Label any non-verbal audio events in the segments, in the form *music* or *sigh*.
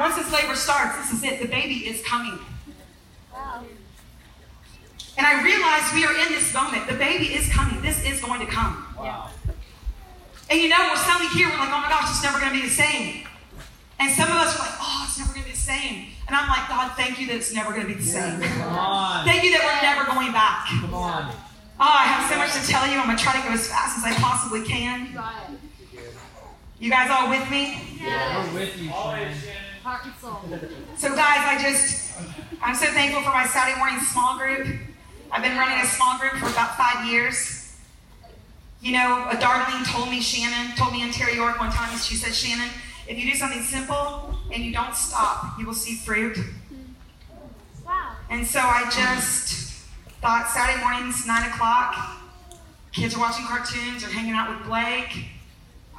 once this labor starts, this is it. The baby is coming. And I realize we are in this moment. The baby is coming. This is going to come. Wow. And you know, we're suddenly here, we're like, oh my gosh, it's never going to be the same. And some of us are like, oh, it's never going to be the same. And I'm like, God, thank you that it's never going to be the same. Come on. Thank you that we're never going back. Come on. Oh, I have so much to tell you. I'm going to try to go as fast as I possibly can. You guys all with me? Yeah. We're with you, Shannon. Heart and soul. So, guys, I just, I'm so thankful for my Saturday morning small group. I've been running a small group for about five years. You know, a Darlene told me, Shannon, told me in Terry York one time, she said, Shannon, if you do something simple and you don't stop, you will see fruit. Wow. And so I just thought Saturday mornings, 9 o'clock, kids are watching cartoons or hanging out with Blake.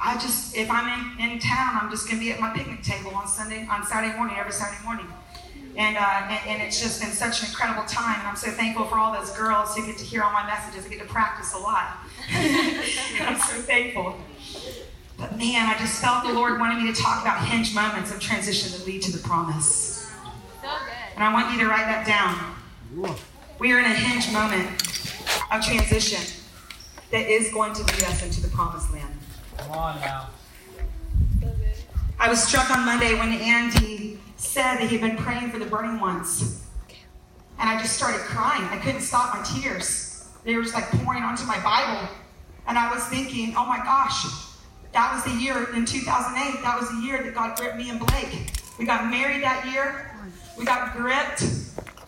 I just, if I'm in, in town, I'm just to be at my picnic table on Sunday, on Saturday morning, every Saturday morning. And, uh, and, and it's just been such an incredible time. And I'm so thankful for all those girls who get to hear all my messages. I get to practice a lot. *laughs* I'm so thankful. But man, I just felt the Lord wanted me to talk about hinge moments of transition that lead to the promise. So. And I want you to write that down. We are in a hinge moment of transition that is going to lead us into the promised land. Come on now. I was struck on Monday when Andy said that he'd been praying for the burning ones. And I just started crying. I couldn't stop my tears. They were just like pouring onto my Bible. And I was thinking, oh my gosh, that was the year in 2008. That was the year that God gripped me and Blake. We got married that year. We got gripped.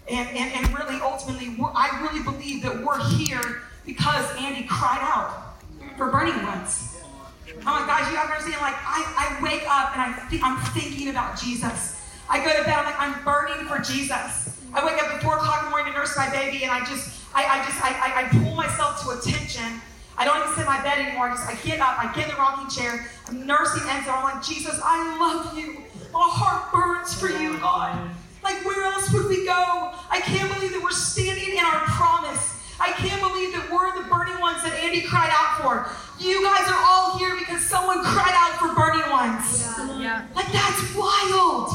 And, and, and really, ultimately, I really believe that we're here because Andy cried out for burning ones. Oh my gosh, you to understand, like, I, I wake up and I think, I'm thinking about Jesus. I go to bed, I'm like, I'm burning for Jesus. I wake up at 4 o'clock in the morning to nurse my baby, and I just, I, I just, I, I, I pull myself to attention. I don't even sit in my bed anymore. I just, I get up, I get in the rocking chair, I'm nursing Enzo. I'm like, Jesus, I love you. My heart burns for you, God. Like, where else would we go? I can't believe that we're standing in our promise. I can't believe that we're the burning ones that Andy cried out for. You guys are all here because someone cried out for burning ones. Yeah. Yeah. Like, that's wild.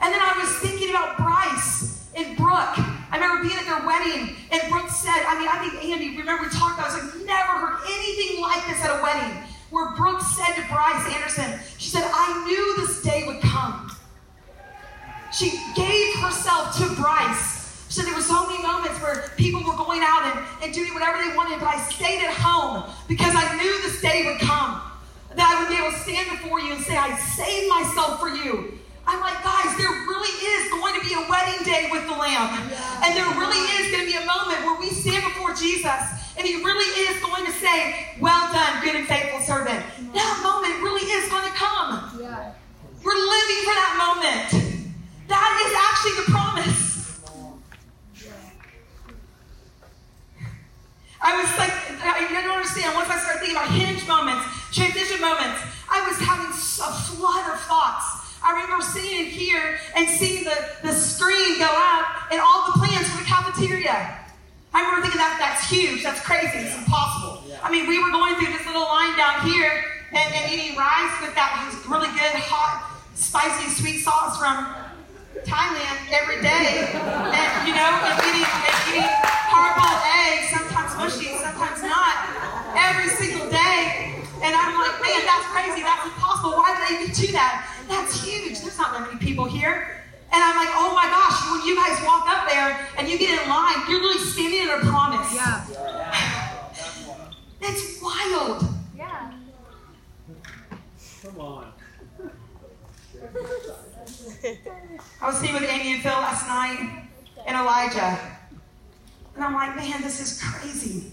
And then I was thinking about Bryce and Brooke. I remember being at their wedding, and Brooke said, I mean, I think Andy, remember we talked about, I was like, never heard anything like this at a wedding. Where Brooke said to Bryce Anderson, she said, I knew this day would come. She gave herself to Bryce. So there were so many moments where people were going out and, and doing whatever they wanted, but I stayed at home because I knew this day would come. That I would be able to stand before you and say, I saved myself for you. I'm like, guys, there really is going to be a wedding day with the Lamb. And there really is going to be a moment where we stand before Jesus and he really is going to say, Well done, good and faithful servant. That moment really is going to come. Yeah. We're living for that moment. That is actually the promise. I was like, I don't understand. Once I started thinking about hinge moments, transition moments, I was having a flood of thoughts. I remember sitting in here and seeing the, the screen go out and all the plans for the cafeteria. I remember thinking that that's huge, that's crazy, it's impossible. I mean, we were going through this little line down here and, and eating rice with that really good, hot, spicy, sweet sauce from Thailand every day. And, you know, and eating, and eating hard-boiled eggs, sometimes mushy, sometimes not, every single day. And I'm like, man, that's crazy. That's impossible. Why do they even do that? That's huge. There's not that many people here. And I'm like, oh my gosh, when you guys walk up there and you get in line, you're really standing in a promise. Yeah. *sighs* That's wild. Yeah. Come on. I was sitting with Amy and Phil last night and Elijah. And I'm like, man, this is crazy.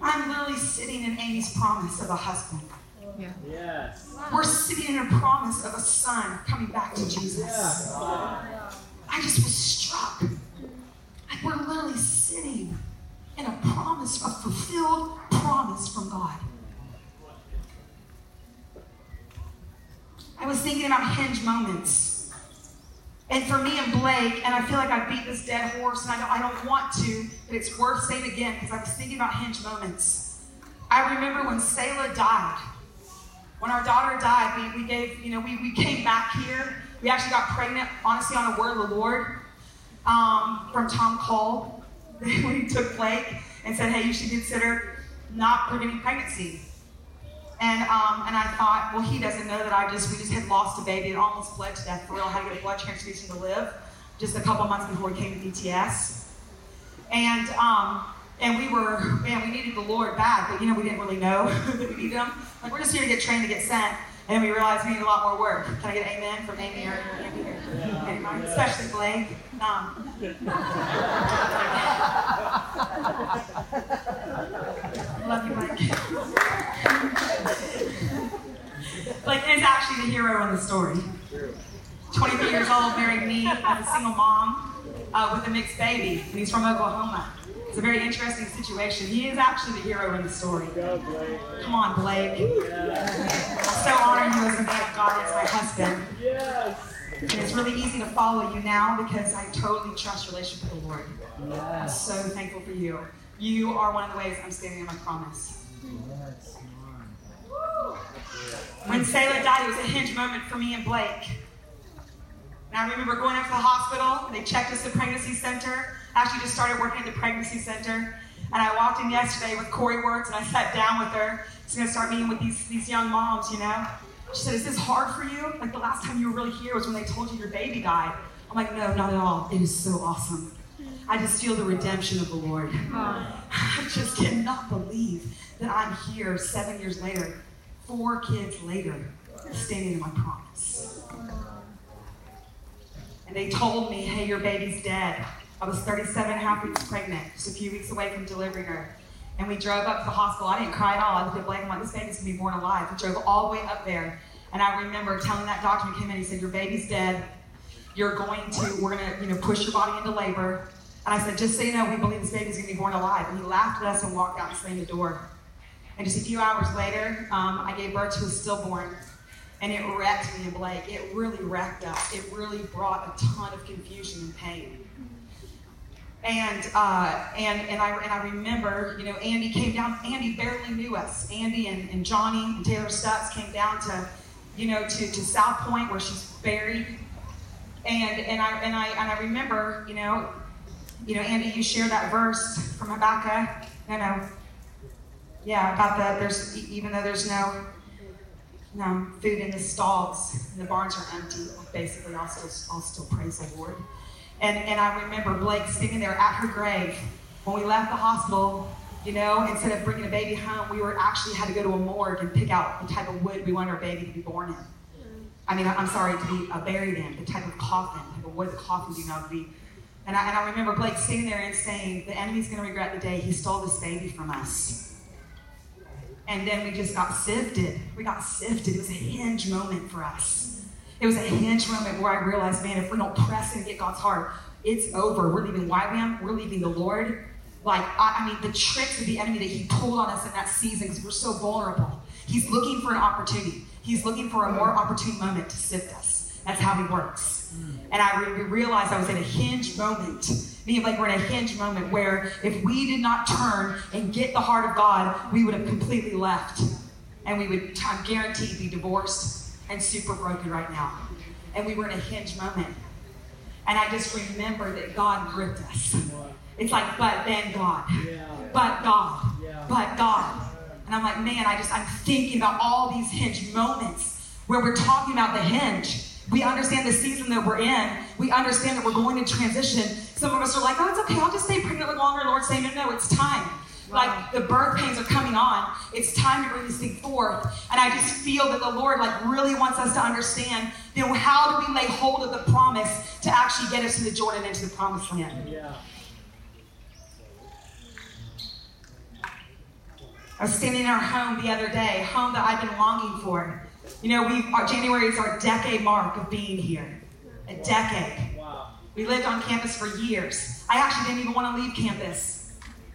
I'm literally sitting in Amy's promise of a husband. Yes. We're sitting in a promise of a son coming back to Jesus. Yeah. I just was struck. Like we're literally sitting in a promise, a fulfilled promise from God. I was thinking about hinge moments. And for me and Blake, and I feel like I beat this dead horse, and I don't, I don't want to, but it's worth saying again because I was thinking about hinge moments. I remember when Selah died. When our daughter died, we, we gave, you know, we, we came back here We actually got pregnant, honestly, on a word of the Lord um, from Tom Cole *laughs* when he took Blake and said, hey, you should consider not preventing pregnancy. And um, and I thought, well, he doesn't know that I just we just had lost a baby and almost bled to death for real. Had to get a blood transfusion to live, just a couple months before we came to DTS. And um, and we were man, we needed the Lord bad, but you know we didn't really know *laughs* that we needed him. Like we're just here to get trained to get sent, and we realized we need a lot more work. Can I get an amen from Amy or Andy or anybody, especially Blake? Um, *laughs* love you, Blake. Blake is actually the hero in the story. 23 years old, married me as a single mom uh, with a mixed baby, and he's from Oklahoma. It's a very interesting situation. He is actually the hero in the story. Come on, Blake. I'm so honored you as a man of God as my husband. Yes. And it's really easy to follow you now because I totally trust your relationship with the Lord. I'm Yes. so thankful for you. You are one of the ways I'm standing in my promise. Yes. When Selah died, it was a hinge moment for me and Blake. And I remember going up to the hospital. They checked us at the pregnancy center. I Actually, just started working at the pregnancy center. And I walked in yesterday with Corey Works, and I sat down with her. She's going to start meeting with these, these young moms, you know. She said, Is this hard for you? Like the last time you were really here was when they told you your baby died. I'm like, No, not at all. It is so awesome. I just feel the redemption of the Lord. *laughs* I just cannot believe that I'm here seven years later, four kids later, standing in my promise. And they told me, hey, your baby's dead. I was 37 and a half weeks pregnant, just a few weeks away from delivering her. And we drove up to the hospital. I didn't cry at all. I looked at Blake and I'm like, this baby's gonna be born alive. We drove all the way up there. And I remember telling that doctor who came in, he said, Your baby's dead. You're going to, we're gonna, you know, push your body into labor. And I said, just so you know, we believe this baby's gonna be born alive. And he laughed at us and walked out and slammed the door. And just a few hours later, um, I gave birth to a stillborn. And it wrecked me and Blake. It really wrecked us. It really brought a ton of confusion and pain. And uh, and and I and I remember, you know, Andy came down. Andy barely knew us. Andy and, and Johnny and Taylor Stutz came down to, you know, to, to South Point where she's buried. And and I and I and I remember, you know, you know, Andy, you shared that verse from Habakkuk. No, no. Yeah, about that. there's even though there's no no food in the stalls and the barns are empty. Basically, I'll still I'll still praise the Lord. And and I remember Blake sitting there at her grave when we left the hospital. You know, instead of bringing a baby home, we were actually had to go to a morgue and pick out the type of wood we wanted our baby to be born in. I mean, I'm sorry, to be uh, buried in, the type of coffin, the type of wood the coffin you know to be. And I, and I remember Blake sitting there and saying, the enemy's going to regret the day he stole this baby from us. And then we just got sifted. We got sifted. It was a hinge moment for us. It was a hinge moment where I realized, man, if we don't press and get God's heart, it's over. We're leaving YWAM. We're leaving the Lord. Like, I, I mean, the tricks of the enemy that he pulled on us in that season because we're so vulnerable. He's looking for an opportunity. He's looking for a more opportune moment to sift us. That's how he works. And I re- realized I was in a hinge moment. Me Blake were in a hinge moment where if we did not turn and get the heart of God, we would have completely left. And we would, I'm guaranteed, be divorced and super broken right now. And we were in a hinge moment. And I just remember that God gripped us. It's like, but then God. But God. But God. And I'm like, man, I just, I'm thinking about all these hinge moments where we're talking about the hinge. We understand the season that we're in. We understand that we're going to transition. Some of us are like, oh, it's okay. I'll just stay pregnant longer. Lord's saying, no, no, it's time. Like the birth pains are coming on. It's time to bring this thing forth. And I just feel that the Lord like really wants us to understand, you know, how do we lay hold of the promise to actually get us to the Jordan into the promised land. Yeah. I was standing in our home the other day, home that I've been longing for. You know, we our January is our decade mark of being here. A decade. Wow. We lived on campus for years. I actually didn't even want to leave campus.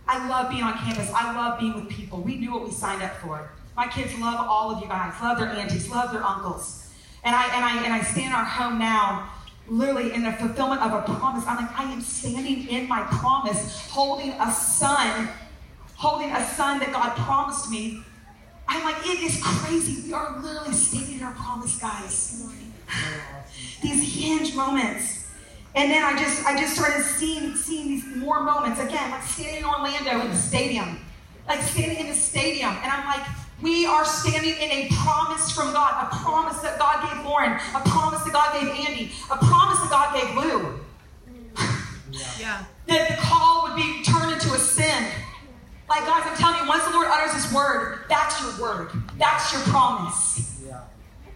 I love being on campus. I love being with people. We knew what we signed up for. My kids love all of you guys, love their aunties, love their uncles. And I and I and I stand our home now, literally in the fulfillment of a promise. I'm like, I am standing in my promise, holding a son, holding a son that God promised me. I'm like, it is crazy. We are literally standing in our promise, guys. These hinge moments. And then I just I just started seeing seeing these more moments again, like standing in Orlando in the stadium, like standing in the stadium, and I'm like, we are standing in a promise from God, a promise that God gave Loren, a promise that God gave Andy, a promise that God gave Lou. Yeah. *laughs* That the call would be turned into a sin. Like guys, I'm telling you, once the Lord utters His word, that's your word, that's your promise.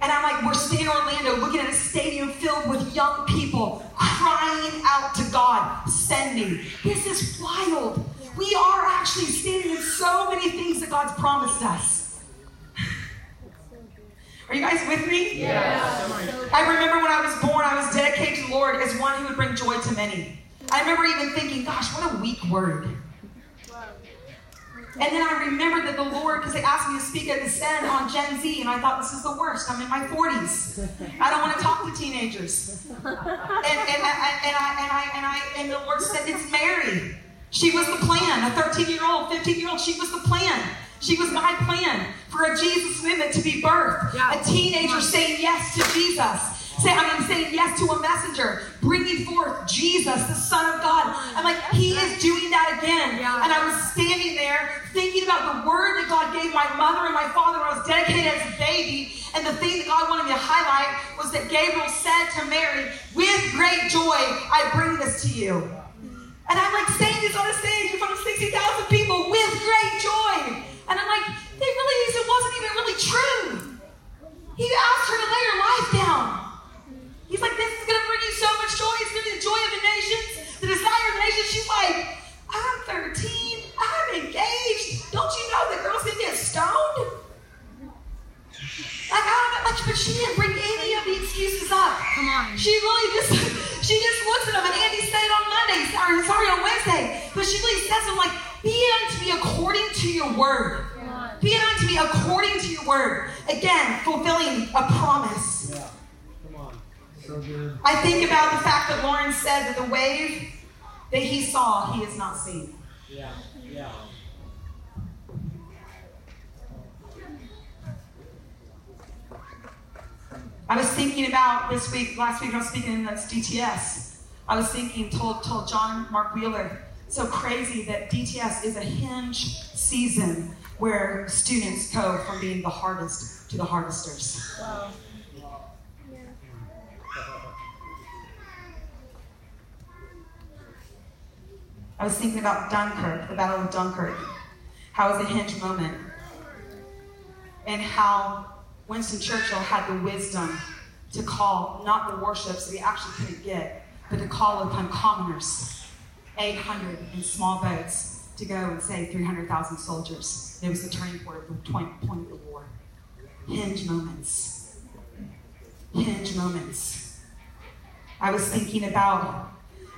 And I'm like, we're standing in Orlando looking at a stadium filled with young people crying out to God, send me. This is wild. We are actually standing in so many things that God's promised us. Are you guys with me? I remember when I was born, I was dedicated to the Lord as one who would bring joy to many. I remember even thinking, gosh, what a weak word. And then I remembered that the Lord, because they asked me to speak at this end on Gen Z, and I thought this is the worst. I'm in my 40s. I don't want to talk to teenagers. And, and, I, and, I, and, I, and, I, and the Lord said, It's Mary. She was the plan. A 13 year old, 15 year old, she was the plan. She was my plan for a Jesus movement to be birthed. Yeah. A teenager saying yes to Jesus. Say, I mean, saying yes to a messenger, bringing forth Jesus, the Son of God. I'm like, He is doing that again. Yeah. And I was standing there thinking about the word that God gave my mother and my father when I was dedicated as a baby. And the thing that God wanted me to highlight was that Gabriel said to Mary, With great joy, I bring this to you. And I'm like saying this on a stage in front of 60,000 people with great joy. And I'm like, they really, it wasn't even really true. He asked her to lay her life down. He's like, this is going to bring you so much joy. It's going to be the joy of the nations, the desire of the nations. She's like, I'm 13. I'm engaged. Don't you know the girl's going to get stoned? Like, I don't know, like, but she didn't bring any of the excuses up. Come on. She really just, *laughs* she just looks at him, and Andy said on Monday, sorry, sorry, on Wednesday. But she really says to him, like, be unto me according to your word. Be unto me according to your word. Again, fulfilling a promise. Yeah. Come on. So good. I think about the fact that Loren said that the wave that he saw, he has not seen. Yeah. Yeah. I was thinking about this week, last week I was speaking in this DTS. I was thinking, told, told John Mark Wheeler, so crazy that DTS is a hinge season where students go from being the hardest to the hardesters. I was thinking about Dunkirk, the Battle of Dunkirk, how it was a hinge moment, and how Winston Churchill had the wisdom to call not the warships that he actually couldn't get, but to call upon commoners, 800 in small boats, to go and save 300,000 soldiers. It was the turning point of the point, point of the war. Hinge moments. Hinge moments. I was thinking about,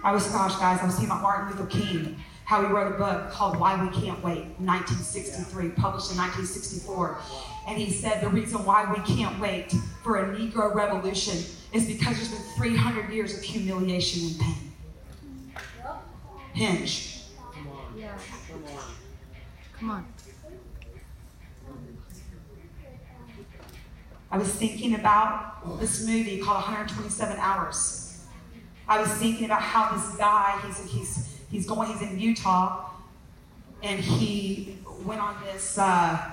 I was, gosh, guys, I was thinking about Martin Luther King, how he wrote a book called Why We Can't Wait, 1963, published in 1964. And he said the reason why we can't wait for a Negro revolution is because there's been 300 years of humiliation and pain. Hinge. Come on. Yeah. Come on. Come on. I was thinking about this movie called 127 Hours. I was thinking about how this guy, he's, he's, he's going, he's in Utah, and he went on this, uh,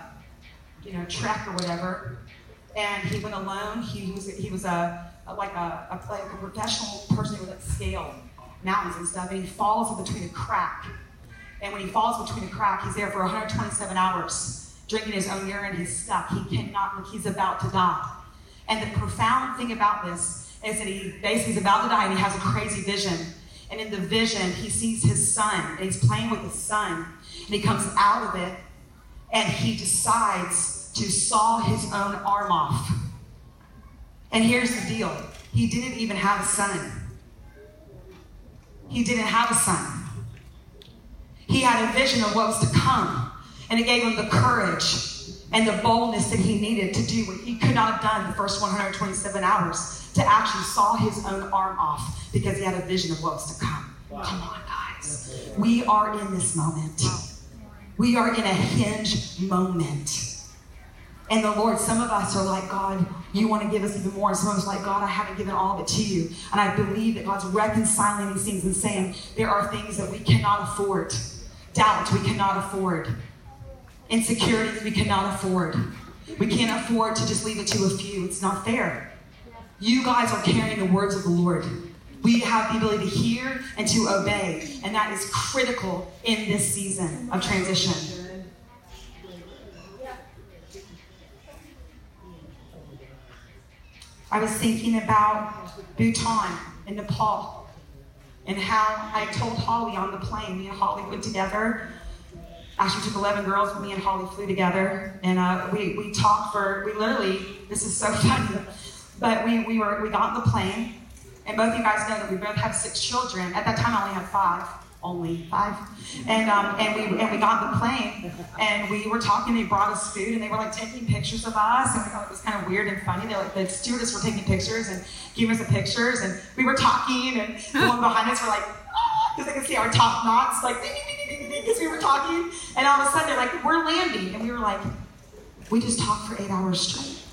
you know, trek or whatever, and he went alone. He was, he was a, a like a, a, like a professional person who would scale mountains and stuff, and he falls in between a crack. And when he falls between a crack, he's there for 127 hours, drinking his own urine. He's stuck. He cannot. He's about to die. And the profound thing about this is that he basically is about to die and he has a crazy vision. And in the vision, he sees his son and he's playing with his son. And he comes out of it and he decides to saw his own arm off. And here's the deal he didn't even have a son. He didn't have a son. He had a vision of what was to come, and it gave him the courage and the boldness that he needed to do what he could not have done the first 127 hours to actually saw his own arm off because he had a vision of what was to come. Come on, guys. We are in this moment. We are in a hinge moment. And the Lord, some of us are like, God, you want to give us even more. And someone's like, God, I haven't given all of it to you. And I believe that God's reconciling these things and saying there are things that we cannot afford. Doubt we cannot afford. Insecurities we cannot afford. We can't afford to just leave it to a few. It's not fair. You guys are carrying the words of the Lord. We have the ability to hear and to obey, and that is critical in this season of transition. I was thinking about Bhutan and Nepal and how I told Holly on the plane, me and Holly went together. Actually, took 11 girls, but me and Holly flew together. And uh, we, we talked for, we literally, this is so *laughs* funny, but we, we, were, we got on the plane. And both of you guys know that we both have six children. At that time, I only had five only five. And um, and we and we got on the plane and we were talking. They brought us food and they were like taking pictures of us. And we thought it was kind of weird and funny. They like the stewardess were taking pictures and giving us the pictures. And we were talking and the one behind us were like, because they could see our top knots like because we were talking. And all of a sudden they're like, we're landing, and we were like, we just talked for eight hours straight.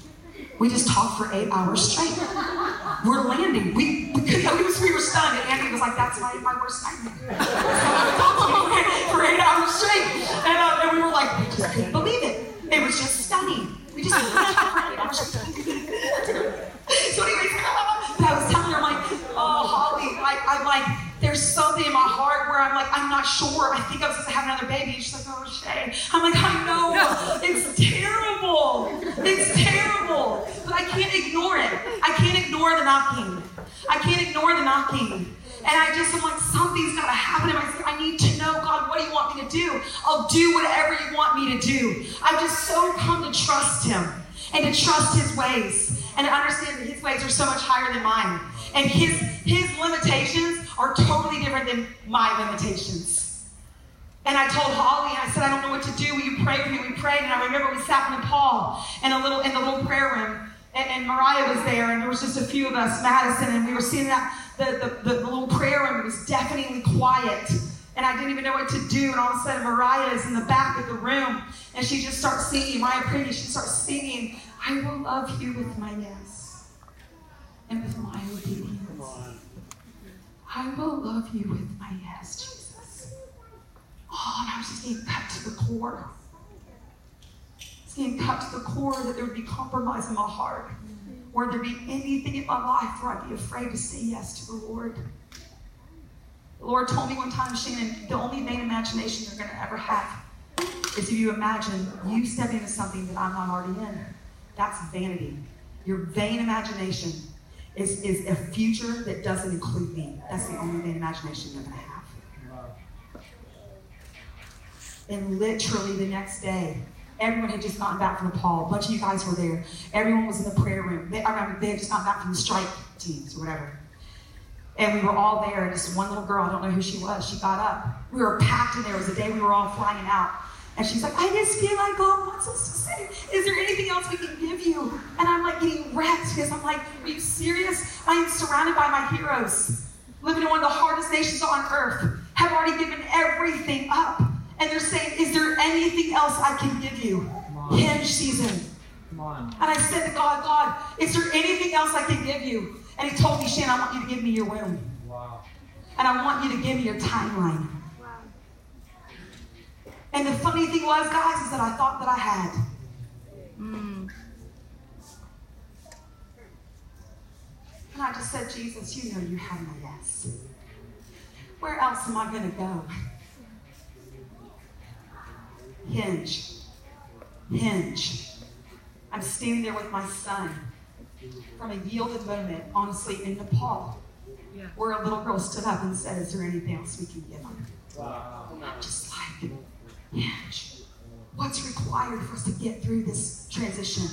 We just talked for eight hours straight. We're landing. We, we, we were stunned, and Andy was like, "That's my, my worst nightmare." *laughs* for eight hours straight, and, uh, and we were like, we just couldn't believe it. It was just stunning. We just straight. *laughs* so, anyways, I was telling her, I'm like, "Oh, Holly, like, I'm like." there's something in my heart where I'm like, I'm not sure. I think I was supposed to have another baby. She's like, oh, Shay. I'm like, I know. It's terrible. It's terrible. But I can't ignore it. I can't ignore the knocking. I can't ignore the knocking. And I just, I'm like, something's got to happen. And I said, I need to know, God, what do you want me to do? I'll do whatever you want me to do. I've just so come to trust Him and to trust His ways and to understand that His ways are so much higher than mine. And His, his limitations are totally different than my limitations. And I told Holly, I said, I don't know what to do. Will you pray with me? We prayed, and I remember we sat in Nepal in a little in the little prayer room, and, and Mariah was there, and there was just a few of us, Madison, and we were sitting at the, the, the, little prayer room. It was deafeningly quiet, and I didn't even know what to do. And all of a sudden, Mariah is in the back of the room, and she just starts singing. Mariah Pretty, she starts singing, I will love you with my yes and with my obedience. I will love you with my yes, Jesus. Oh, and I was just getting cut to the core. It's getting cut to the core that there would be compromise in my heart. Or there be anything in my life where I'd be afraid to say yes to the Lord. The Lord told me one time, Shannon, the only vain imagination you're going to ever have is if you imagine you stepping into something that I'm not already in. That's vanity. Your vain imagination is, is a future that doesn't include me. That's the only vain imagination you're going to have. And literally the next day, everyone had just gotten back from Nepal. A bunch of you guys were there. Everyone was in the prayer room. They, I remember they had just gotten back from the strike teams or whatever. And we were all there, and this one little girl, I don't know who she was, she got up. We were packed in there. It was the day we were all flying out. And she's like, I just feel like God wants us to say, is there anything else we can give you? And I'm like getting wrecked because I'm like, are you serious? I am surrounded by my heroes, living in one of the hardest nations on earth, have already given everything up. And they're saying, is there anything else I can give you? Hinge season. And I said to God, God, is there anything else I can give you? And he told me, Shan, I want you to give me your womb. Wow. And I want you to give me your timeline. And the funny thing was, guys, is that I thought that I had. Mm. And I just said, Jesus, you know you have my yes. Where else am I going to go? Hinge. Hinge. I'm standing there with my son from a yielded moment, honestly, in Nepal, yeah. where a little girl stood up and said, Is there anything else we can give him? Wow. I'm just like, hinge. What's required for us to get through this transition?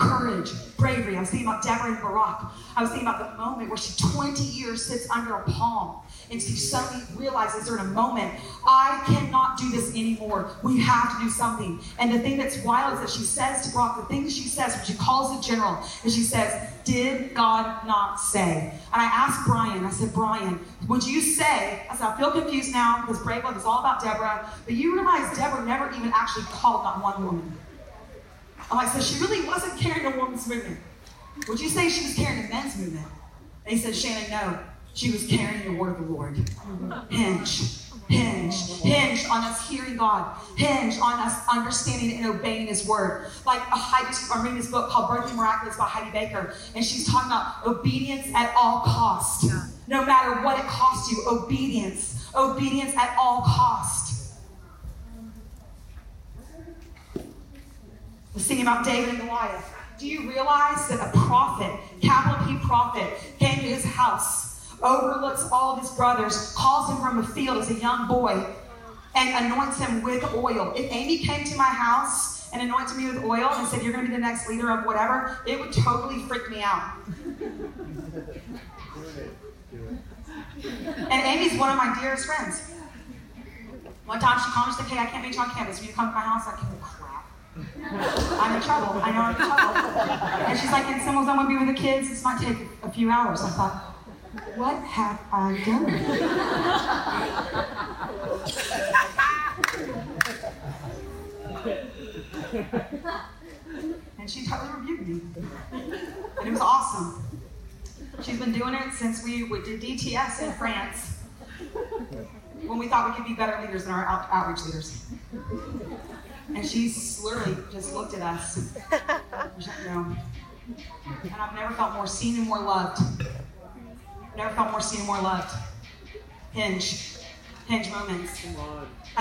Courage, bravery. I was thinking about Deborah and Barak. I was thinking about the moment where she 20 years sits under a palm and she suddenly realizes during a moment, I cannot do this anymore. We have to do something. And the thing that's wild is that she says to Barak, the thing she says when she calls the general, and she says, Did God not say? And I asked Brian, I said, Brian, would you say, I said, I feel confused now because Brave Love is all about Deborah, but you realize Deborah never even actually called not one woman. I'm like, so she really wasn't carrying a woman's movement. Would you say she was carrying a men's movement? They said, Shannon, no. She was carrying the word of the Lord. Hinge. Hinge. Hinge on us hearing God. Hinge on us understanding and obeying His word. Like a Heidi, I'm reading this book called Birthing Miraculous by Heidi Baker, and she's talking about obedience at all cost. No matter what it costs you, obedience. Obedience at all cost. Singing about David and Goliath. Do you realize that a prophet, capital P prophet, came to his house, overlooks all of his brothers, calls him from a field as a young boy, and anoints him with oil? If Amy came to my house and anointed me with oil and said, You're going to be the next leader of whatever, it would totally freak me out. And Amy's one of my dearest friends. One time she called me, she said, Hey, I can't meet you on campus. Will you come to my house? I can't. I'm in trouble. I know I'm in trouble. And she's like, and someone's to be with the kids. This might take a few hours. I thought, what have I done? and she totally rebuked me. And it was awesome. She's been doing it since we did DTS in France when we thought we could be better leaders than our out- outreach leaders. And she literally just looked at us. And I've never felt more seen and more loved. Never felt more seen and more loved. Hinge. Hinge moments. And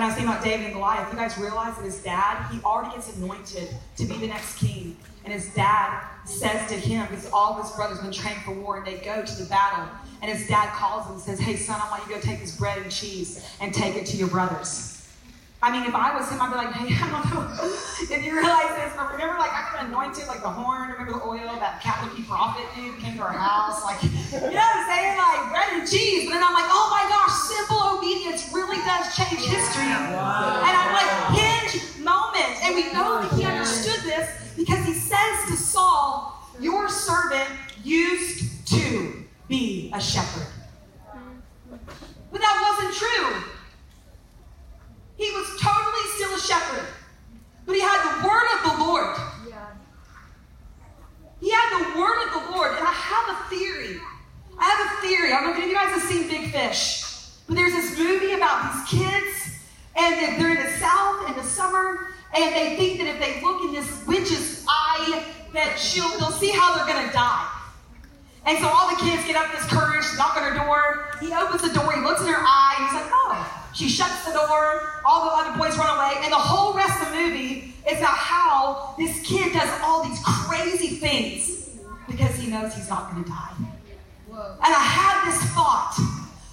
I was thinking about David and Goliath. You guys realize that his dad, he already gets anointed to be the next king. And his dad says to him, because all of his brothers been trained for war, and they go to the battle. And his dad calls him and says, Hey, son, I want you to go take this bread and cheese and take it to your brothers. I mean, if I was him, I'd be like, hey, *laughs* I don't know if you realize this, but remember, like, I got anointed, like the horn, remember the oil, that Catholic prophet dude came to our house, like, you know what I'm saying? Like, bread and cheese. But then I'm like, oh my gosh, simple obedience really does change history. And I'm like, hinge moment. And we know that he understood this because he says to Saul, your servant used to be a shepherd. But that wasn't true. He was totally still a shepherd. But he had the word of the Lord. He had the word of the Lord. And I have a theory. I have a theory. I don't know if you guys have seen Big Fish. But there's this movie about these kids, and they're- in the South in the summer, and they think that if they look in this witch's eye, that she'll they'll see how they're gonna die. And so all the kids get up this courage, knock on her door. He opens the door, he looks in her eye, he's like. She shuts the door, all the other boys run away, and the whole rest of the movie is about how this kid does all these crazy things because he knows he's not gonna die. And I had this thought.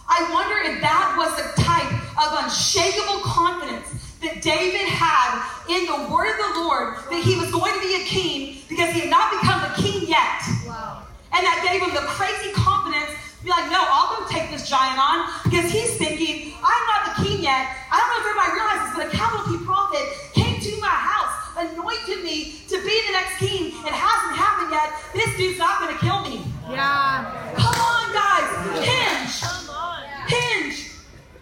I wonder if that was the type of unshakable confidence that David had in the word of the Lord that he was going to be a king because he had not become a king yet. And that gave him the crazy confidence to be like, no, I'll go take this giant on because he's thinking, I'm not the king yet. I don't know if everybody realizes, but a capital P prophet came to my house, anointed me to be the next king. It hasn't happened yet. This dude's not going to kill me. Yeah. Come on, guys. Hinge. Come on. Hinge.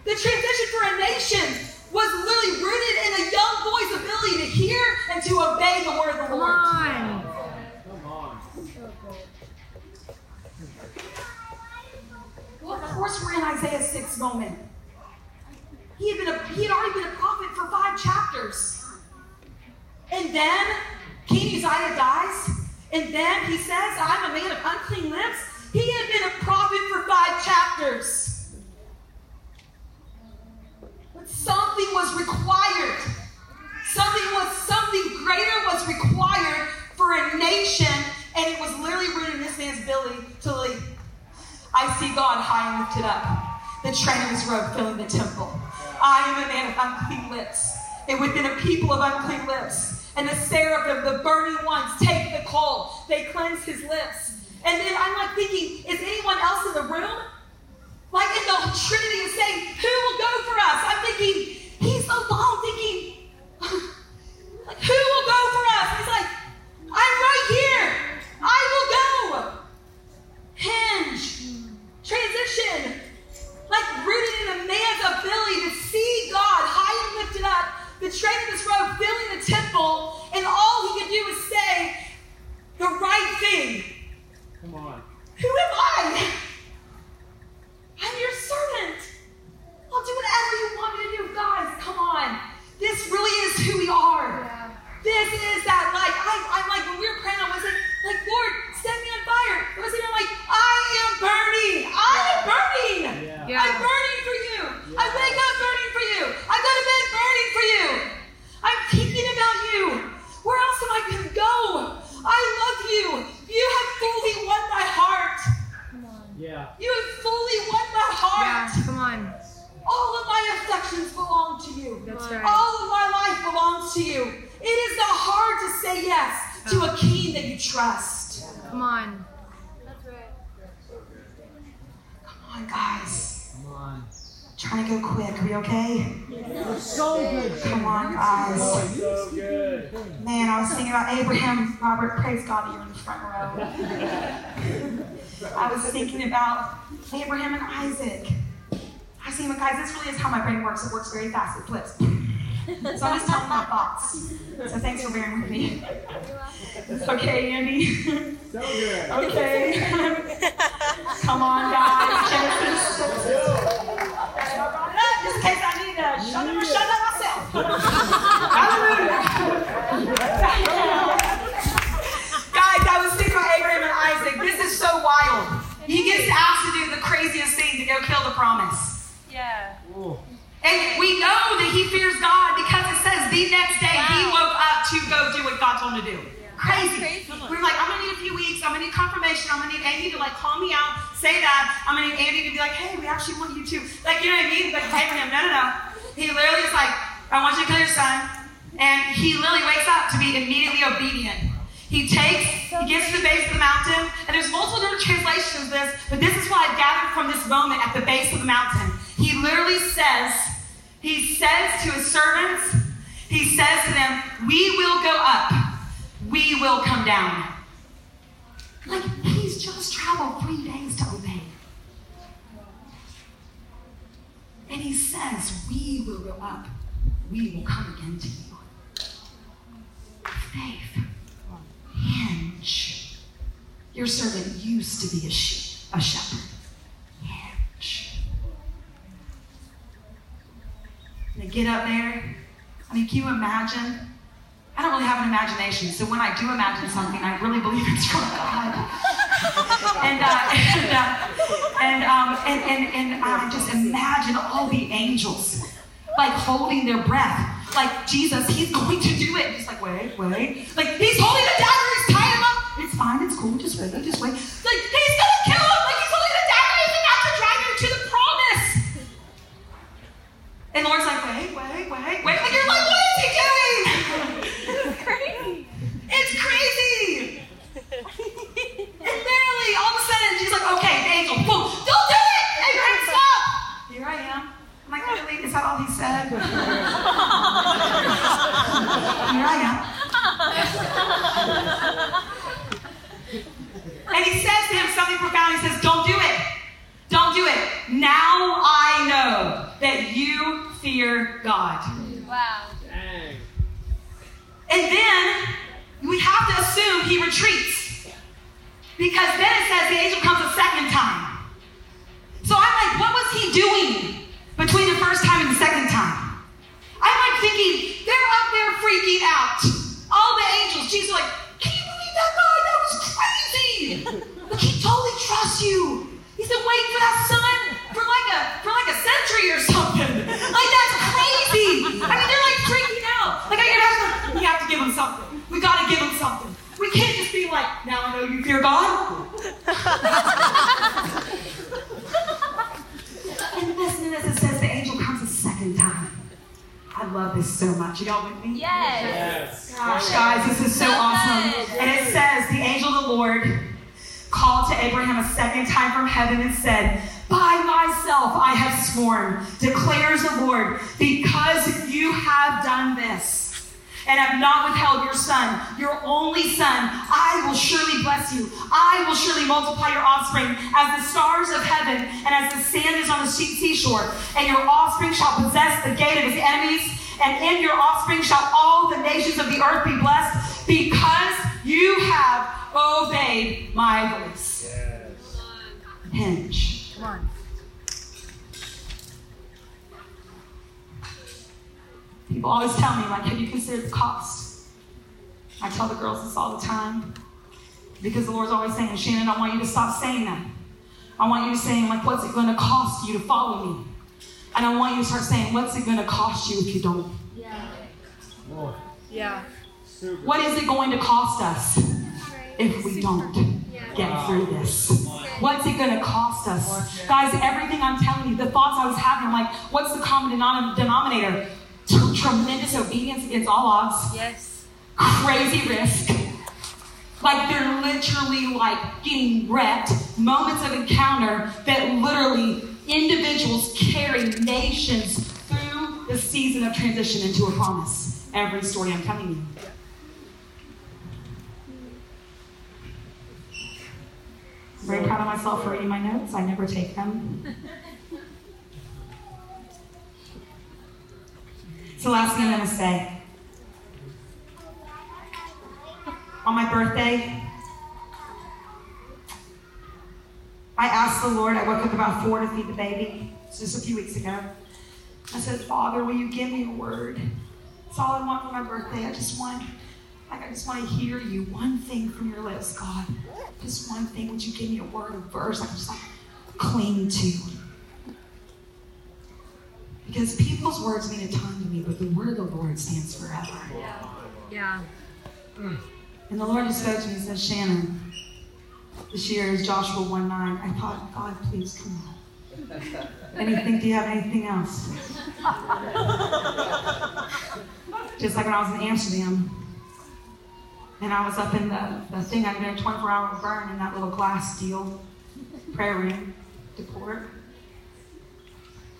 The transition for a nation was literally rooted in a young boy's ability to hear and to obey the word of the Come Lord. on. Come on. Well, of course, we're in Isaiah 6 moment. He had, been a, he had already been a prophet for five chapters. And then King Uzziah dies. And then he says, I'm a man of unclean lips. He had been a prophet for five chapters. But something was required. Something was something greater was required for a nation, and it was literally rooted in this man's ability to lead. I see God high and lifted up, the train of his robe filling the temple. I am a man of unclean lips, and within a people of unclean lips. And the seraphim, the burning ones, take the coal. They cleanse his lips. And then I'm like thinking, is anyone else in the room? Like in the Trinity is saying, who will go for us? I'm thinking, he's alone, thinking, *sighs* like, who will go for us? He's like, I'm right here. I will go. Hinge. Transition. Like rooted in a man's ability to see God high and lifted up, the train of this robe filling the temple, and all he could do is say the right thing Come on. Who am I? I'm your servant. I'll do whatever you want me to do. Guys, come on. This really is who we are. This is that, like, I, I'm like, when we were praying, I wasn't like, Lord, set me on fire. It wasn't even like, I am burning. I am burning. Yeah. Yeah. I'm burning for you. I wake up burning for you. I go to bed burning for you. I'm thinking about you. Where else am I going to go? I love you. You have fully won my heart. Yeah. You have fully won my Yeah. heart. Come on. All of my affections belong to you. That's right. All of my life belongs to you. It is not hard to say yes to a king that you trust. Come on. That's right. Come on, guys. Come on. Trying to go quick. Are we okay? So good. Come on, guys. So good. Man, I was thinking about Abraham. Robert, praise God that you're in the front row. I was thinking about Abraham and Isaac. I see, guys, this really is how my brain works. It works very fast. It flips. So I'm just telling my thoughts. So thanks for bearing with me. Okay, Andy. So good. Okay. Come on, guys. Genesis. Just in case I need to shut up or shut up myself. Hallelujah. Guys, I was thinking about Abraham and Isaac. This is so wild. He gets asked to do the craziest thing to go kill the promise. Yeah. And we know that he fears God because it says the next day he woke up to go do what God told him to do. Crazy. Crazy. We're like, I'm gonna need a few weeks. I'm gonna need confirmation. I'm gonna need Andy to like call me out, say that. I'm gonna need Andy to be like, hey, we actually want you to. Like, you know what I mean? But Abraham, no, no, no. He literally is like, I want you to kill your son. And he literally wakes up to be immediately obedient. He takes, he gets to the base of the mountain, and there's multiple different translations of this, but this is what I've gathered from this moment at the base of the mountain. He literally says, he says to his servants, he says to them, We will go up, we will come down. Like he's just traveled three days to obey. And he says, We will go up, we will come again to you. Faith, hinge. Your servant used to be a sheep, a shepherd. Hinge. And to get up there, I mean, can you imagine? I don't really have an imagination, so when I do imagine something, I really believe it's from God. *laughs* and uh, *laughs* and uh, and, um, and and and I just imagine all the angels like holding their breath, like Jesus, he's going to do it. He's like, wait, wait, like he's holding the dagger, he's tying him up. It's fine, it's cool, just wait, just wait. Like he's gonna kill him, like he's holding the dagger, he's about to drag him to the promise. And Lord's like, wait, wait, wait, wait. Like you're like, what is he doing? Crazy. It's crazy. and literally, all of a sudden, she's like, okay, the angel, boom, don't do it! Abraham, stop! Here I am. I'm like, really? Is that all he said? Here I am. and he says to him something profound. He says, don't do it. Don't do it. Now I know that you fear God. Wow. Dang. And then we have to assume he retreats. Because then it says the angel comes a second time. So I'm like, what was he doing between the first time and the second time? I'm like thinking, they're up there freaking out. All the angels, Jesus like, can you believe that God? That was crazy. Like he totally trusts you. He's been waiting for that son for like a for like a century or something. Like that's crazy. I mean, they're like freaking out. Like I can have to, we have to give him something. We gotta give him something. We can't just be like, now I know you fear God. and listen to this. It says the angel comes a second time. I love this so much. You all with me? Yes. Yes. Gosh, guys, this is so So awesome. good. And it says, the angel of the Lord called to Abraham a second time from heaven and said, By myself I have sworn, declares the Lord, because you have done this and have not withheld your son, your only son, I will surely bless you. I will surely multiply your offspring as the stars of heaven and as the sand is on the sea- seashore. And your offspring shall possess the gate of his enemies, and in your offspring shall all the nations of the earth be blessed, because you have obeyed my voice. hinge. Come on. People always tell me, like, have you considered the cost? I tell the girls this all the time because the Lord's always saying, Shannon, I want you to stop saying that. I want you to say, like, what's it going to cost you to follow me? And I want you to start saying, what's it going to cost you if you don't? Oh, Yeah. super. What is it going to cost us if we don't get through this? What's it going to cost us? Guys, everything I'm telling you, the thoughts I was having, I'm like, what's the common denom- denominator? T- Tremendous obedience against all odds, Yes. Crazy risk. Like they're literally like getting wrecked, moments of encounter that literally individuals carry nations through the season of transition into a promise. Every story I'm telling you. I'm very proud of myself for reading my notes. I never take them. *laughs* So last thing I'm gonna say. On my birthday, I asked the Lord, I woke up about four to feed the baby, it's just a few weeks ago. I said, Father, will you give me a word? That's all I want for my birthday. I just want, like, I just want to hear you. One thing from your lips, God. Just one thing. Would you give me a word, a verse I can just like cling to? Because people's words mean a ton to me, but the word of the Lord stands forever. Yeah. Mm. And the Lord just spoke to me and said, Shannon, this year is Joshua 1 9. I thought, God, please come on. Anything, do you have anything else? Just like when I was in Amsterdam. And I was up in the, the thing, I'm doing 24 hour burn in that little glass steel prayer room port.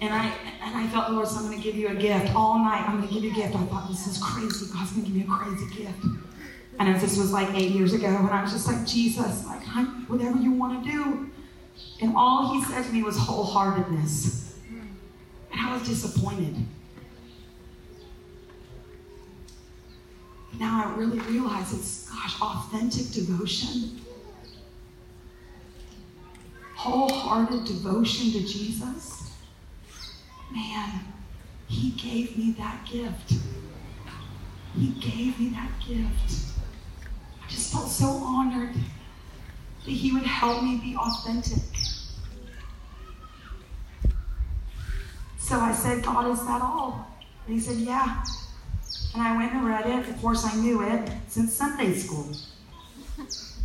And I and I felt Lord said, I'm gonna give you a gift. All night I'm gonna give you a gift. I thought this is crazy. God's gonna give me a crazy gift. I know this was like eight years ago, and I was just like, Jesus, like whatever you want to do. And all he said to me was wholeheartedness. And I was disappointed. Now I really realize it's, gosh, authentic devotion, wholehearted devotion to Jesus. Man, he gave me that gift. He gave me that gift. I just felt so honored that he would help me be authentic. So I said, God, is that all? And he said, Yeah. And I went and read it. Of course, I knew it since Sunday school.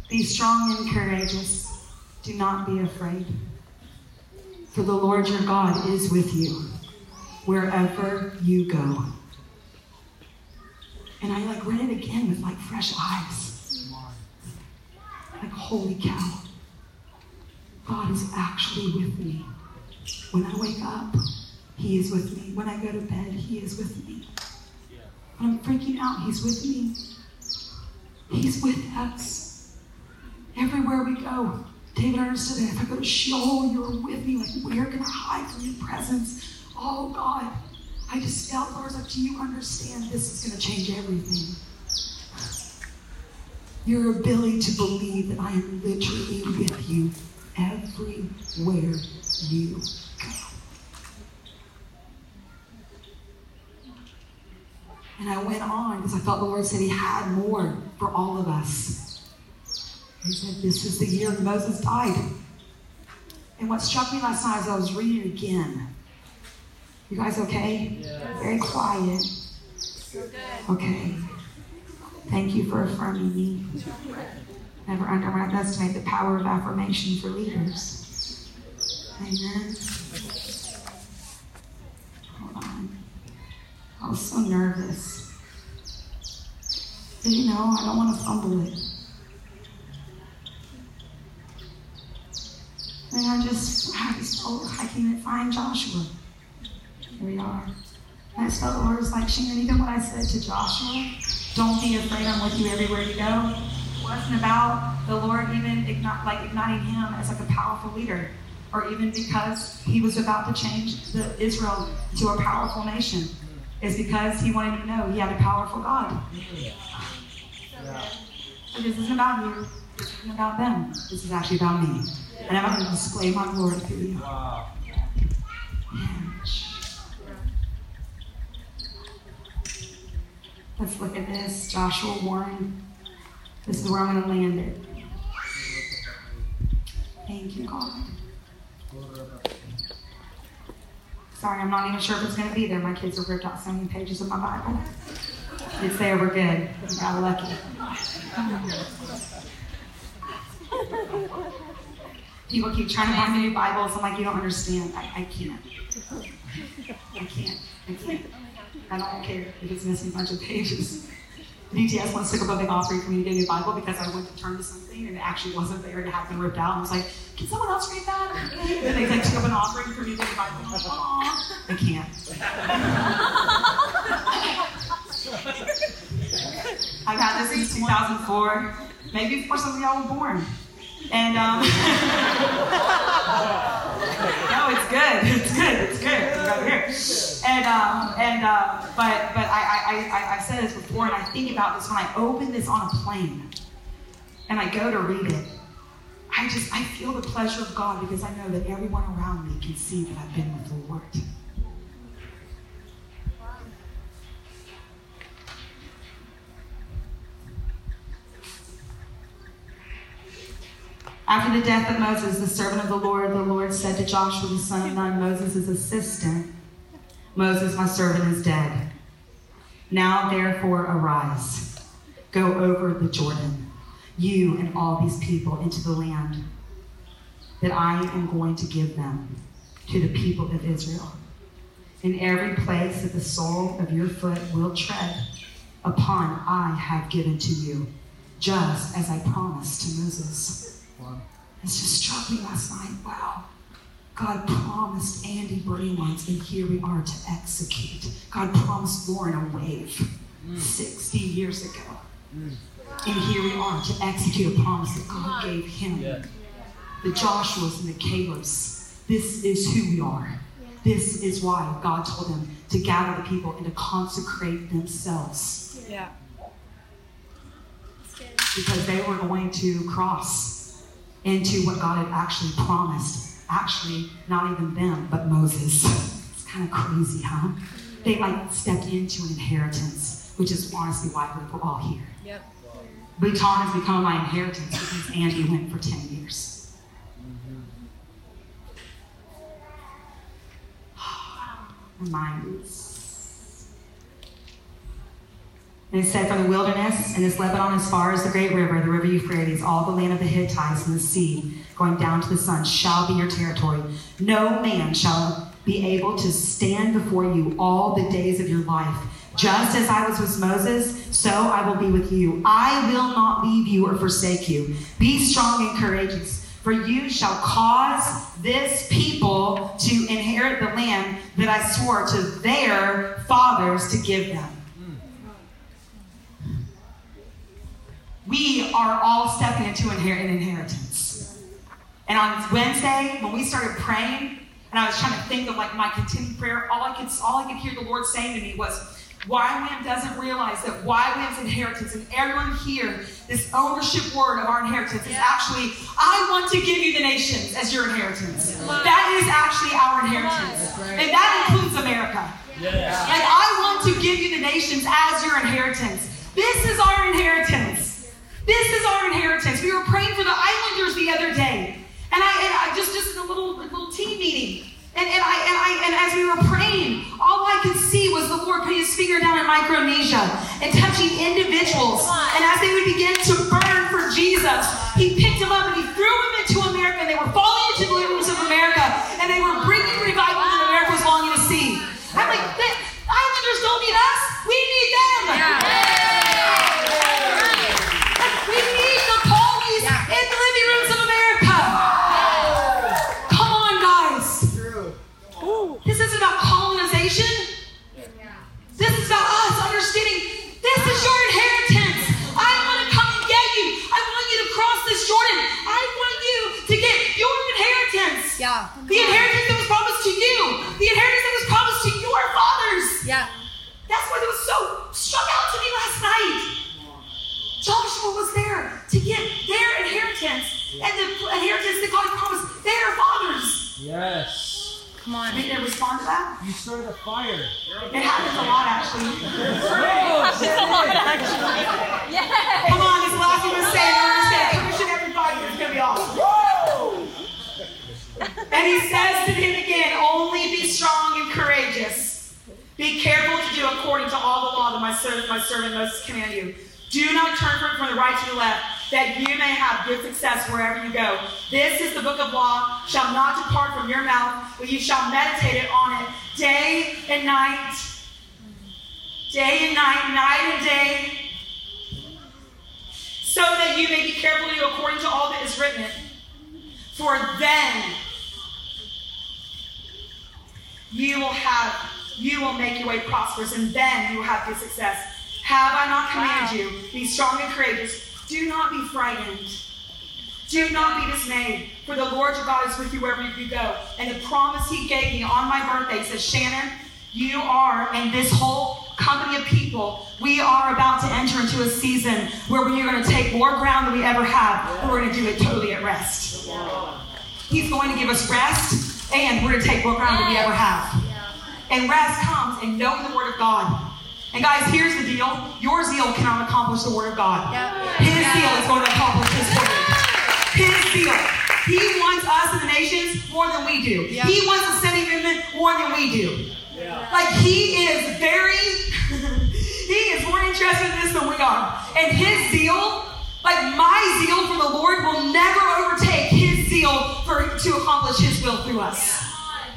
Be strong and courageous. Do not be afraid. For the Lord your God is with you wherever you go. And I like read it again with like fresh eyes. Like, holy cow. God is actually with me. When I wake up, He is with me. When I go to bed, He is with me. When I'm freaking out, He's with me. He's with us. Everywhere we go. David understood that if I go to Sheol, you're with me. Like, where can I hide from your presence? Oh, God. I just felt, Lord, like, do you understand this is going to change everything? Your ability to believe that I am literally with you everywhere you go. And I went on because I thought the Lord said He had more for all of us. He said, This is the year Moses died. And what struck me last night as I was reading it again, you guys okay? Very quiet. Okay. Thank you for affirming me. Never underestimate the power of affirmation for leaders. Amen. Hold on. I was so nervous. But you know, I don't want to fumble it. And I just, I just like I can't find Joshua. Here we are. And I just felt the Lord was like, Shannon, even what I said to Joshua, don't be afraid, I'm with you everywhere you go, It wasn't about the Lord even like igniting him as like a powerful leader, or even because he was about to change the Israel to a powerful nation. It's because he wanted to know he had a powerful God. So this isn't about you. This isn't about them. This is actually about me. And I'm going to display my glory through you. Let's look at this. Joshua 1. This is where I'm going to land it. Thank you, God. Sorry, I'm not even sure if it's going to be there. My kids have ripped out so many pages of my Bible. It's there. We're good. We got lucky. People keep trying to buy me new Bibles. I'm like, you don't understand. I, I can't. I can't. I can't. I don't care if it's missing a bunch of pages. DTS once took up a big offering to a new Bible because I went to turn to something and it actually wasn't there and it had been ripped out. And I was like, can someone else read that? And they like, took up an offering for me to Bible. I'm like, Aw, I can't. I've had this since 2004, maybe before some of y'all were born. And um, *laughs* *laughs* no, it's good. It's good. It's good. It's right here. And um, and uh, but but I, I I I said this before, and I think about this when I open this on a plane, and I go to read it. I just I feel the pleasure of God because I know that everyone around me can see that I've been with the Lord. After the death of Moses, the servant of the Lord, the Lord said to Joshua, the son of Nun, Moses' assistant, Moses, my servant, is dead. Now, therefore, arise, go over the Jordan, you and all these people, into the land that I am going to give them to the people of Israel. In every place that the sole of your foot will tread upon, I have given to you, just as I promised to Moses. It just struck me last night. Wow. God promised Andy Birdie once, and here we are to execute. God promised Loren a wave 60 years ago. And here we are to execute a promise that God gave him. The Joshuas and the Calebs. This is who we are. This is why God told them to gather the people and to consecrate themselves. Yeah. Because they were going to cross into what God had actually promised. Actually, not even them, but Moses. It's kind of crazy, huh? They like stepped into an inheritance, which is honestly why we're all here. Yep. Bhutan has become my inheritance because Andy went for 10 years. *sighs* Minds. And it said, From the wilderness and this Lebanon as far as the great river, the river Euphrates, all the land of the Hittites and the sea, going down to the sun, shall be your territory. No man shall be able to stand before you all the days of your life. Just as I was with Moses, so I will be with you. I will not leave you or forsake you. Be strong and courageous, for you shall cause this people to inherit the land that I swore to their fathers to give them. We are all stepping into an inheritance. And on Wednesday, when we started praying, and I was trying to think of like my continued prayer, all I could all I could hear the Lord saying to me was, YWAM doesn't realize that YWAM's inheritance, and everyone here, this ownership word of our inheritance is actually, I want to give you the nations as your inheritance. That is actually our inheritance. And that includes America. Like, I want to give you the nations as your inheritance. This is our inheritance. This is our inheritance. We were praying for the Islanders the other day, and I, and I just just in a little little team meeting, and, and I and I and as we were praying, all I could see was the Lord putting His finger down in Micronesia and touching individuals, and as they would begin to burn for Jesus, He picked them up and He threw them into America, and they were falling into the rooms of America, Yeah. The inheritance that was promised to you. The inheritance that was promised to your fathers. Yeah. That's what was so struck out to me last night. Joshua was there to get their inheritance and the inheritance that God promised their fathers. Yes. Come on. Did they respond to that? You started a fire. It happens a lot, actually. *laughs* Yeah. Come on, this last one to say, and we're just gonna commission everybody. It's gonna be awesome. And he says to him again, only be strong and courageous. Be careful to do according to all the law that my servant, my servant Moses command you. Do not turn from, from the right to the left, that you may have good success wherever you go. This is the book of law, shall not depart from your mouth, but you shall meditate on it day and night, day and night, night and day, so that you may be careful to do according to all that is written. For then you will have, you will make your way prosperous, and then you will have good success. Have I not commanded you? Be strong and courageous. Do not be frightened. Do not be dismayed, for the Lord your God is with you wherever you go. And the promise he gave me on my birthday says, Shannon, you are, and this whole company of people, we are about to enter into a season where we are going to take more ground than we ever have, and we're going to do it totally at rest. He's going to give us rest, and we're going to take what ground than we ever have. And rest comes in knowing the Word of God. And guys, here's the deal your zeal cannot accomplish the Word of God. His zeal is going to accomplish His Word. His zeal. He wants us in the nations more than we do. Yeah. He wants the sending movement more than we do. Like he is very, *laughs* he is more interested in this than we are. And his zeal, like my zeal for the Lord, will never overtake his zeal for to accomplish his will through us.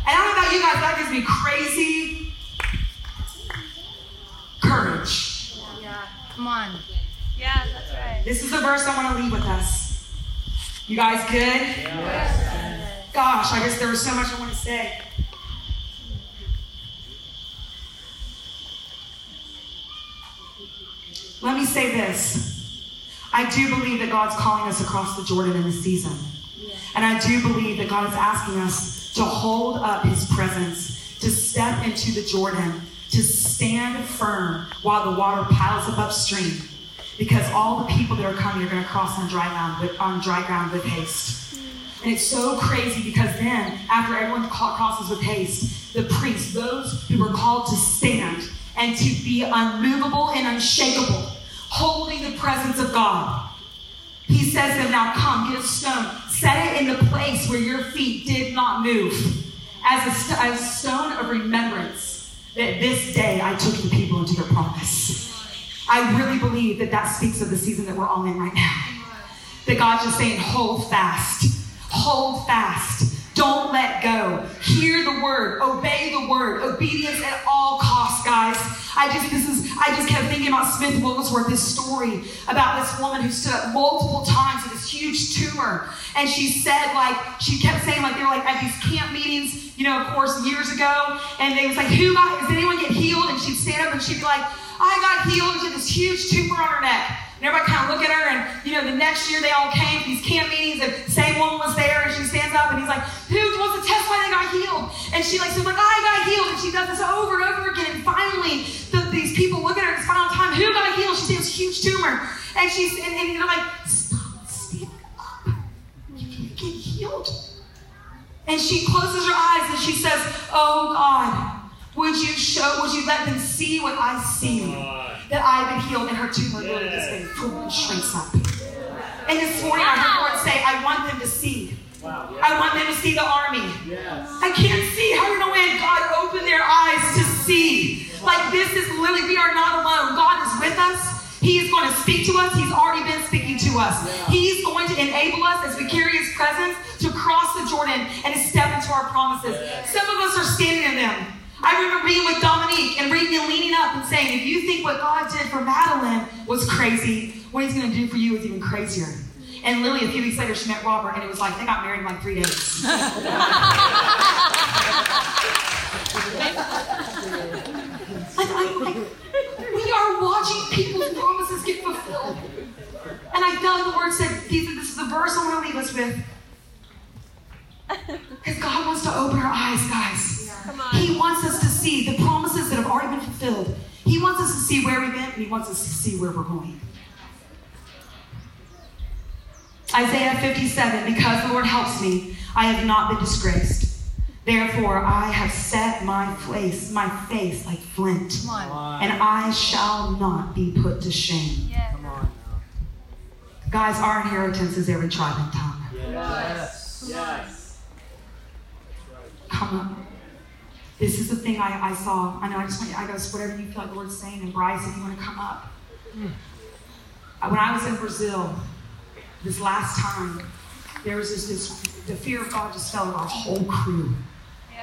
And I don't know about you guys, that gives me crazy courage. Come on. Yeah, that's right. This is the verse I want to leave with us. You guys good? Gosh, I guess there was so much I want to say. Let me say this. I do believe that God's calling us across the Jordan in this season. And I do believe that God is asking us to hold up his presence, to step into the Jordan, to stand firm while the water piles up upstream. Because all the people that are coming are going to cross on dry ground with, on dry ground with haste. And it's so crazy because then, after everyone crosses with haste, the priests, those who were called to stand and to be unmovable and unshakable, holding the presence of God, he says to them, Now come, get a stone, set it in the place where your feet did not move, as a, st- a stone of remembrance that this day I took the people into their promise. I really believe that that speaks of the season that we're all in right now. That God's just saying, hold fast, hold fast, don't let go. Hear the word, obey the word, obedience at all costs, guys. I just this is I just kept thinking about Smith Wigglesworth, this story about this woman who stood up multiple times with this huge tumor. And she said, like, she kept saying, like, they were like at these camp meetings, you know, of course, years ago, and they was like, Who got does anyone get healed? And she'd stand up and she'd be like, I got healed. Had this huge tumor on her neck. And everybody kind of look at her, and you know, the next year they all came to these camp meetings, and same woman was there, and she stands up, and he's like, "Who wants to testify they got healed?" And she like, so like, "I got healed," and she does this over and over again. And finally, the, these people look at her this final time, "Who got healed?" She this huge tumor, and she's and, and they're like, "Stop, stand up, you can get healed." And she closes her eyes and she says, "Oh God." Would you show, would you let them see what I see? Oh, that I've been healed and her tumor literally just been boom, shrinks up. And this morning I heard the Lord say, I want them to see. I want them to see the army. I can't see how no way God opened their eyes to see. Like this is literally, we are not alone. God is with us. He is going to speak to us. He's already been speaking to us. He's going to enable us as we carry his presence to cross the Jordan and to step into our promises. Some of us are standing in them. I remember being with Dominique and reading and leaning up and saying, if you think what God did for Madeline was crazy, what he's going to do for you is even crazier. And Lily, a few weeks later, she met Robert, and it was like they got married in like three days. *laughs* wants us to see where we're going. Isaiah 57 Because the Lord helps me, I have not been disgraced. Therefore, I have set my face, my face like flint, Come on. And I shall not be put to shame. Yes. Come on Guys, our inheritance is every tribe and tongue. now. Yes. Yes. Come on. This is the thing I, I saw. I know I just want you, I guess whatever you feel like the Lord's saying. And Bryce, if you want to come up. Uh, When I was in Brazil, this last time, there was this, this the fear of God just fell on our whole crew.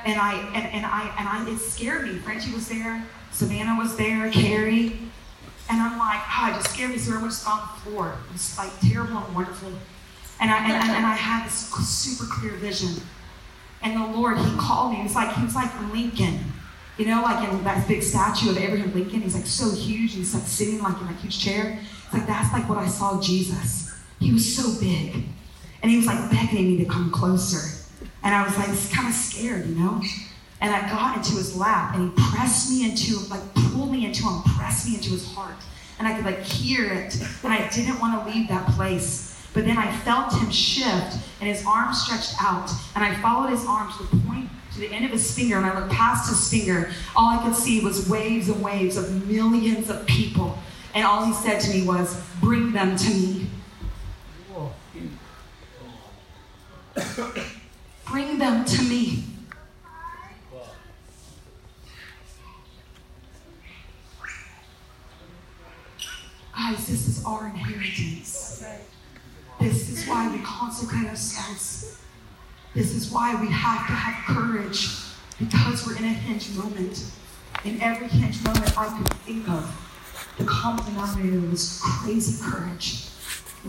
And I and, and I and I it scared me. Frenchie was there, Savannah was there, Carrie. And I'm like, oh, it just scared me. So everyone just on the floor. It was like terrible and wonderful. And I and, and, and I had this super clear vision. And the Lord, He called me. He was like, He was like Lincoln. You know, like in that big statue of Abraham Lincoln. He's like so huge. He's like sitting like in a huge chair. It's like that's like what I saw Jesus. He was so big. And he was like beckoning me to come closer. And I was like kind of scared, you know? And I got into his lap and he pressed me into, like pulled me into him, pressed me into his heart. And I could like hear it. And I didn't want to leave that place. But then I felt him shift and his arm stretched out. And I followed his arm to the point, to the end of his finger. And I looked past his finger. All I could see was waves and waves of millions of people. And all he said to me was, Bring them to me. Bring them to me. Guys, this is our inheritance. This is why we consecrate ourselves. This is why we have to have courage because we're in a hinge moment. In every hinge moment I could think of, the common denominator was crazy courage,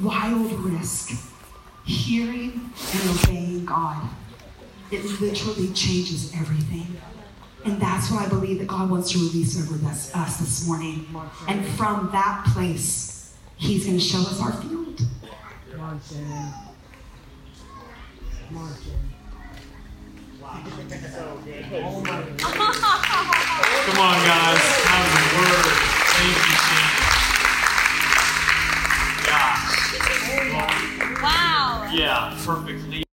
wild risk, hearing and obeying God. It literally changes everything. And that's what I believe that God wants to release over us this morning. And from that place, He's going to show us our field. Come on, Shannon. Come on, Shannon. Oh my God. Come on, guys. Have the word. Thank you, Shane. Yeah. Wow. Yeah, perfect.